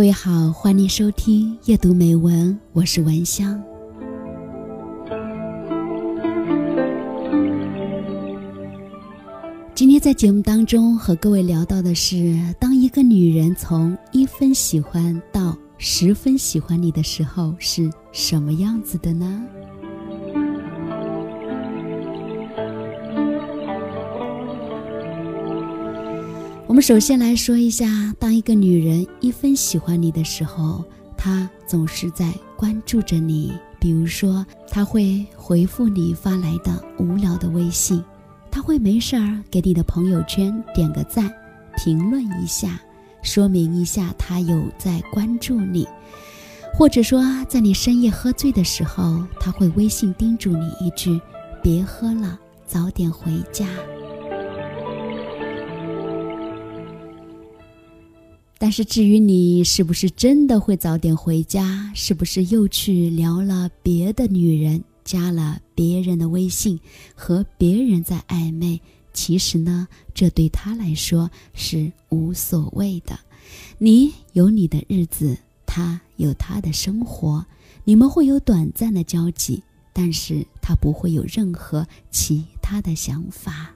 各位好，欢迎收听夜读美文，我是文香。今天在节目当中和各位聊到的是，当一个女人从一分喜欢到十分喜欢你的时候，是什么样子的呢？首先来说一下，当一个女人一分喜欢你的时候，她总是在关注着你。比如说，她会回复你发来的无聊的微信，她会没事儿给你的朋友圈点个赞，评论一下，说明一下她有在关注你。或者说，在你深夜喝醉的时候，她会微信叮嘱你一句：“别喝了，早点回家。”但是至于你是不是真的会早点回家，是不是又去聊了别的女人，加了别人的微信，和别人在暧昧，其实呢，这对他来说是无所谓的。你有你的日子，他有他的生活，你们会有短暂的交集，但是他不会有任何其他的想法。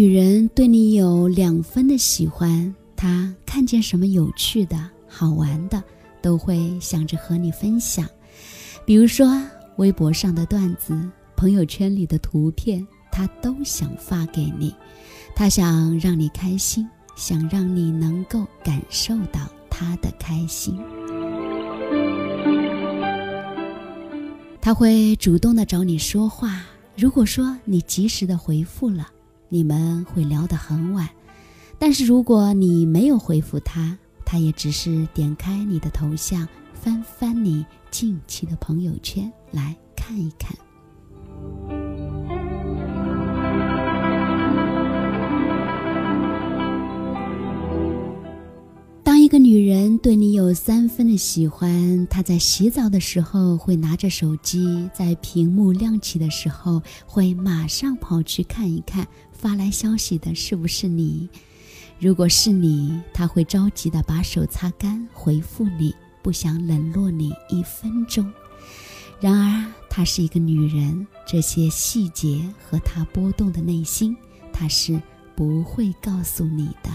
女人对你有两分的喜欢，她看见什么有趣的好玩的，都会想着和你分享。比如说微博上的段子、朋友圈里的图片，她都想发给你。她想让你开心，想让你能够感受到她的开心。她会主动的找你说话。如果说你及时的回复了。你们会聊得很晚，但是如果你没有回复他，他也只是点开你的头像，翻翻你近期的朋友圈来看一看。一个女人对你有三分的喜欢，她在洗澡的时候会拿着手机，在屏幕亮起的时候会马上跑去看一看。发来消息的是不是你？如果是你，他会着急的把手擦干，回复你，不想冷落你一分钟。然而，她是一个女人，这些细节和她波动的内心，她是不会告诉你的。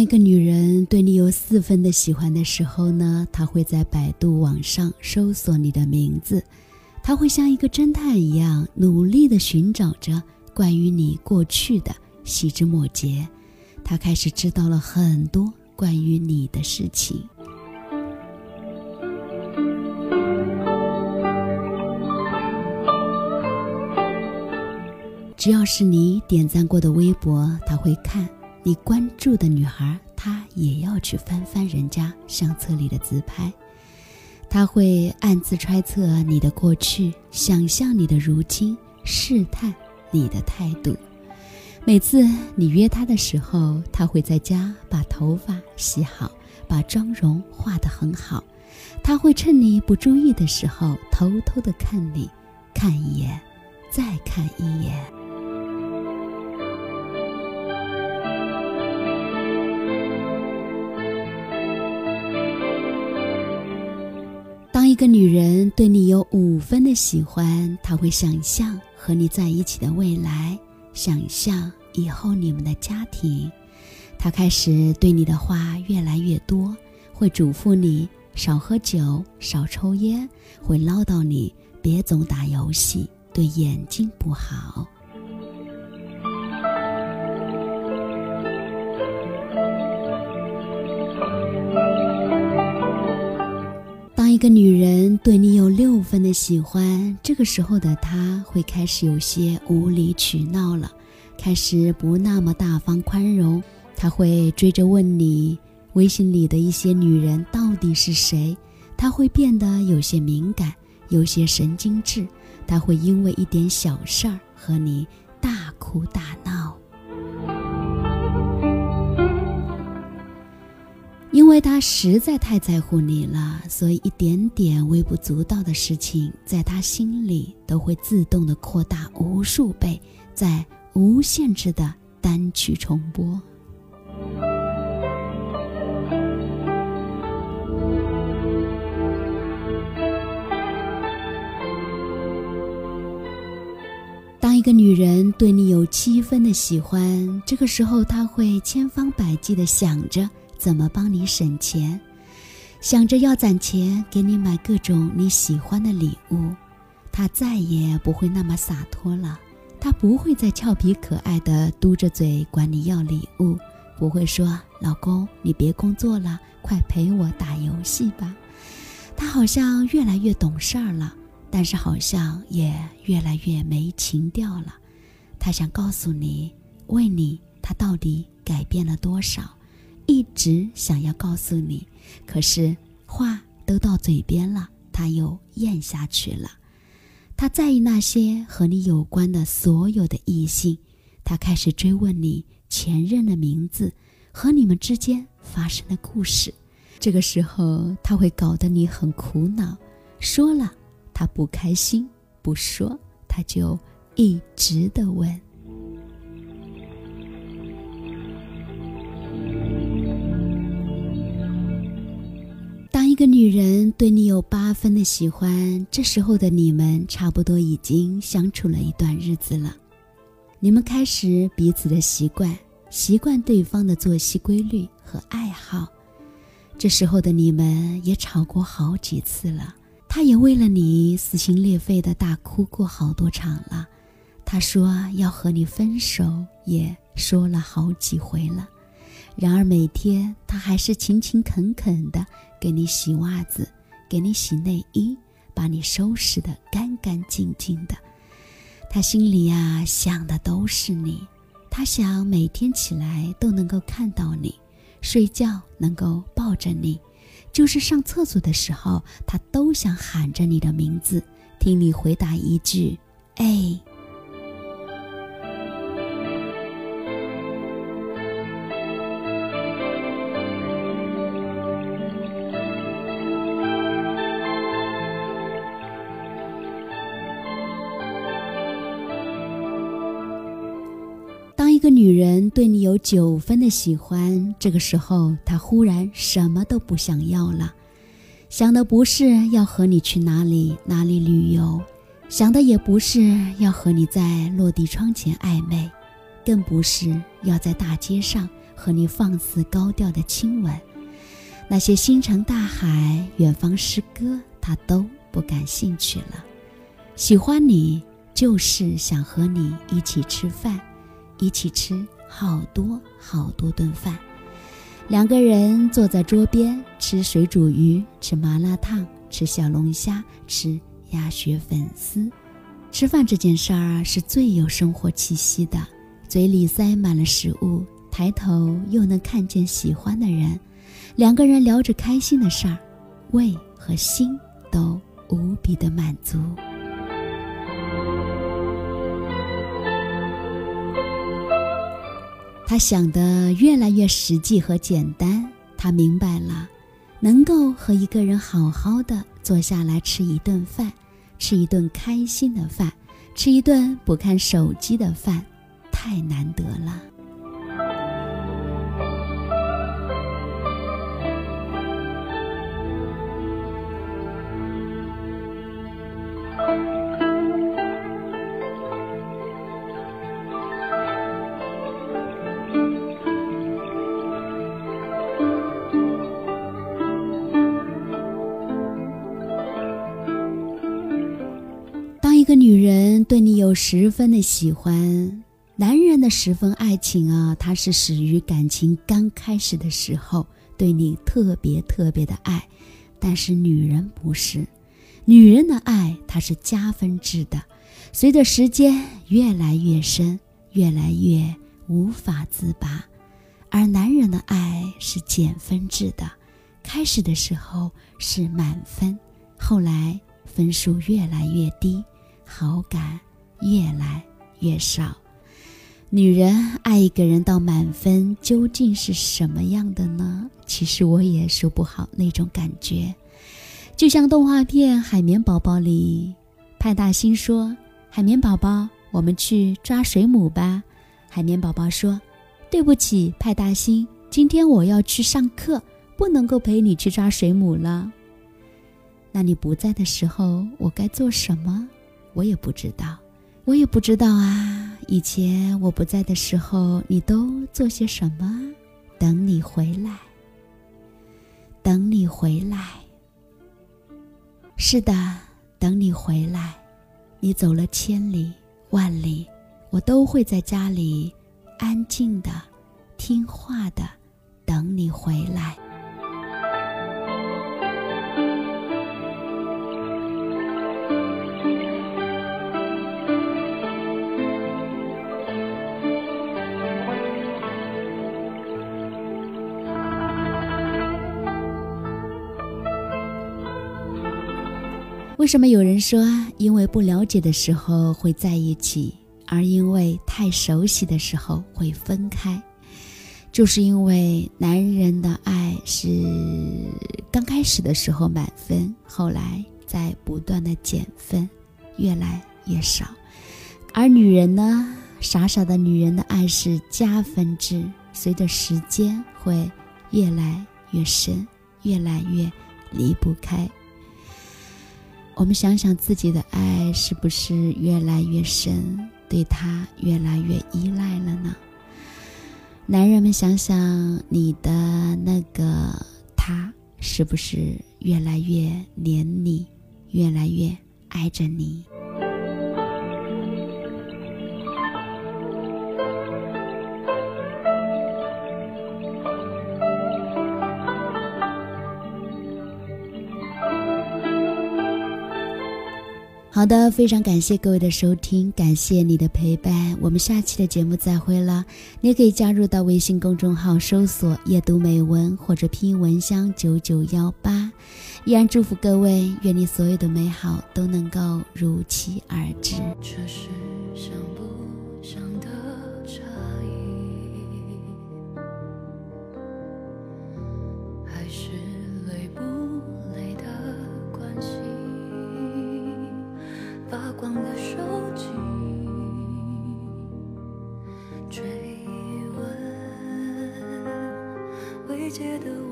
当一个女人对你有四分的喜欢的时候呢，她会在百度网上搜索你的名字，她会像一个侦探一样努力地寻找着关于你过去的细枝末节，她开始知道了很多关于你的事情。只要是你点赞过的微博，她会看。你关注的女孩，她也要去翻翻人家相册里的自拍，她会暗自揣测你的过去，想象你的如今，试探你的态度。每次你约她的时候，她会在家把头发洗好，把妆容化得很好。她会趁你不注意的时候，偷偷的看你，看一眼，再看一眼。个女人对你有五分的喜欢，她会想象和你在一起的未来，想象以后你们的家庭。她开始对你的话越来越多，会嘱咐你少喝酒、少抽烟，会唠叨你别总打游戏，对眼睛不好。一个女人对你有六分的喜欢，这个时候的她会开始有些无理取闹了，开始不那么大方宽容。她会追着问你微信里的一些女人到底是谁，她会变得有些敏感，有些神经质。她会因为一点小事儿和你大哭大闹。因为他实在太在乎你了，所以一点点微不足道的事情，在他心里都会自动的扩大无数倍，在无限制的单曲重播。当一个女人对你有七分的喜欢，这个时候她会千方百计的想着怎么帮你省钱，想着要攒钱给你买各种你喜欢的礼物。他再也不会那么洒脱了，他不会再俏皮可爱的嘟着嘴管你要礼物，不会说老公你别工作了，快陪我打游戏吧。他好像越来越懂事儿了。但是好像也越来越没情调了。他想告诉你，为你，他到底改变了多少？一直想要告诉你，可是话都到嘴边了，他又咽下去了。他在意那些和你有关的所有的异性，他开始追问你前任的名字和你们之间发生的故事。这个时候，他会搞得你很苦恼。说了。他不开心，不说，他就一直的问。一个女人对你有八分的喜欢，这时候的你们差不多已经相处了一段日子了，你们开始彼此的习惯，习惯对方的作息规律和爱好。这时候的你们也吵过好几次了。他也为了你撕心裂肺的大哭过好多场了，他说要和你分手，也说了好几回了。然而每天他还是勤勤恳恳的给你洗袜子，给你洗内衣，把你收拾得干干净净的。他心里呀想的都是你，他想每天起来都能够看到你，睡觉能够抱着你。就是上厕所的时候，他都想喊着你的名字，听你回答一句“哎”。一个女人对你有九分的喜欢，这个时候她忽然什么都不想要了，想的不是要和你去哪里哪里旅游，想的也不是要和你在落地窗前暧昧，更不是要在大街上和你放肆高调的亲吻，那些星辰大海、远方诗歌，她都不感兴趣了。喜欢你就是想和你一起吃饭。一起吃好多好多顿饭，两个人坐在桌边吃水煮鱼，吃麻辣烫，吃小龙虾，吃鸭血粉丝。吃饭这件事儿是最有生活气息的，嘴里塞满了食物，抬头又能看见喜欢的人，两个人聊着开心的事儿，胃和心都无比的满足。他想的越来越实际和简单，他明白了，能够和一个人好好的坐下来吃一顿饭，吃一顿开心的饭，吃一顿不看手机的饭，太难得了。个女人对你有十分的喜欢，男人的十分爱情啊，他是始于感情刚开始的时候对你特别特别的爱，但是女人不是，女人的爱它是加分制的，随着时间越来越深，越来越无法自拔，而男人的爱是减分制的，开始的时候是满分，后来分数越来越低。好感越来越少，女人爱一个人到满分究竟是什么样的呢？其实我也说不好那种感觉。就像动画片《海绵宝宝》里，派大星说：“海绵宝宝，我们去抓水母吧。”海绵宝宝说：“对不起，派大星，今天我要去上课，不能够陪你去抓水母了。”那你不在的时候，我该做什么？我也不知道，我也不知道啊。以前我不在的时候，你都做些什么？等你回来，等你回来。是的，等你回来。你走了千里万里，我都会在家里安静的、听话的等你回来。为什么有人说，因为不了解的时候会在一起，而因为太熟悉的时候会分开？就是因为男人的爱是刚开始的时候满分，后来在不断的减分，越来越少；而女人呢，傻傻的女人的爱是加分制，随着时间会越来越深，越来越离不开。我们想想自己的爱是不是越来越深，对他越来越依赖了呢？男人们想想你的那个他是不是越来越黏你，越来越爱着你？好的，非常感谢各位的收听，感谢你的陪伴，我们下期的节目再会了。你也可以加入到微信公众号搜索“夜读美文”或者拼音文香九九幺八。依然祝福各位，愿你所有的美好都能够如期而至。世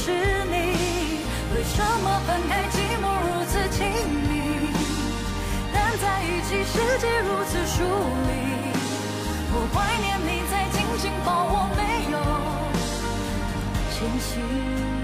是你，为什么分开寂寞如此亲密？但在一起世界如此疏离。我怀念你在紧紧抱我，没有清醒。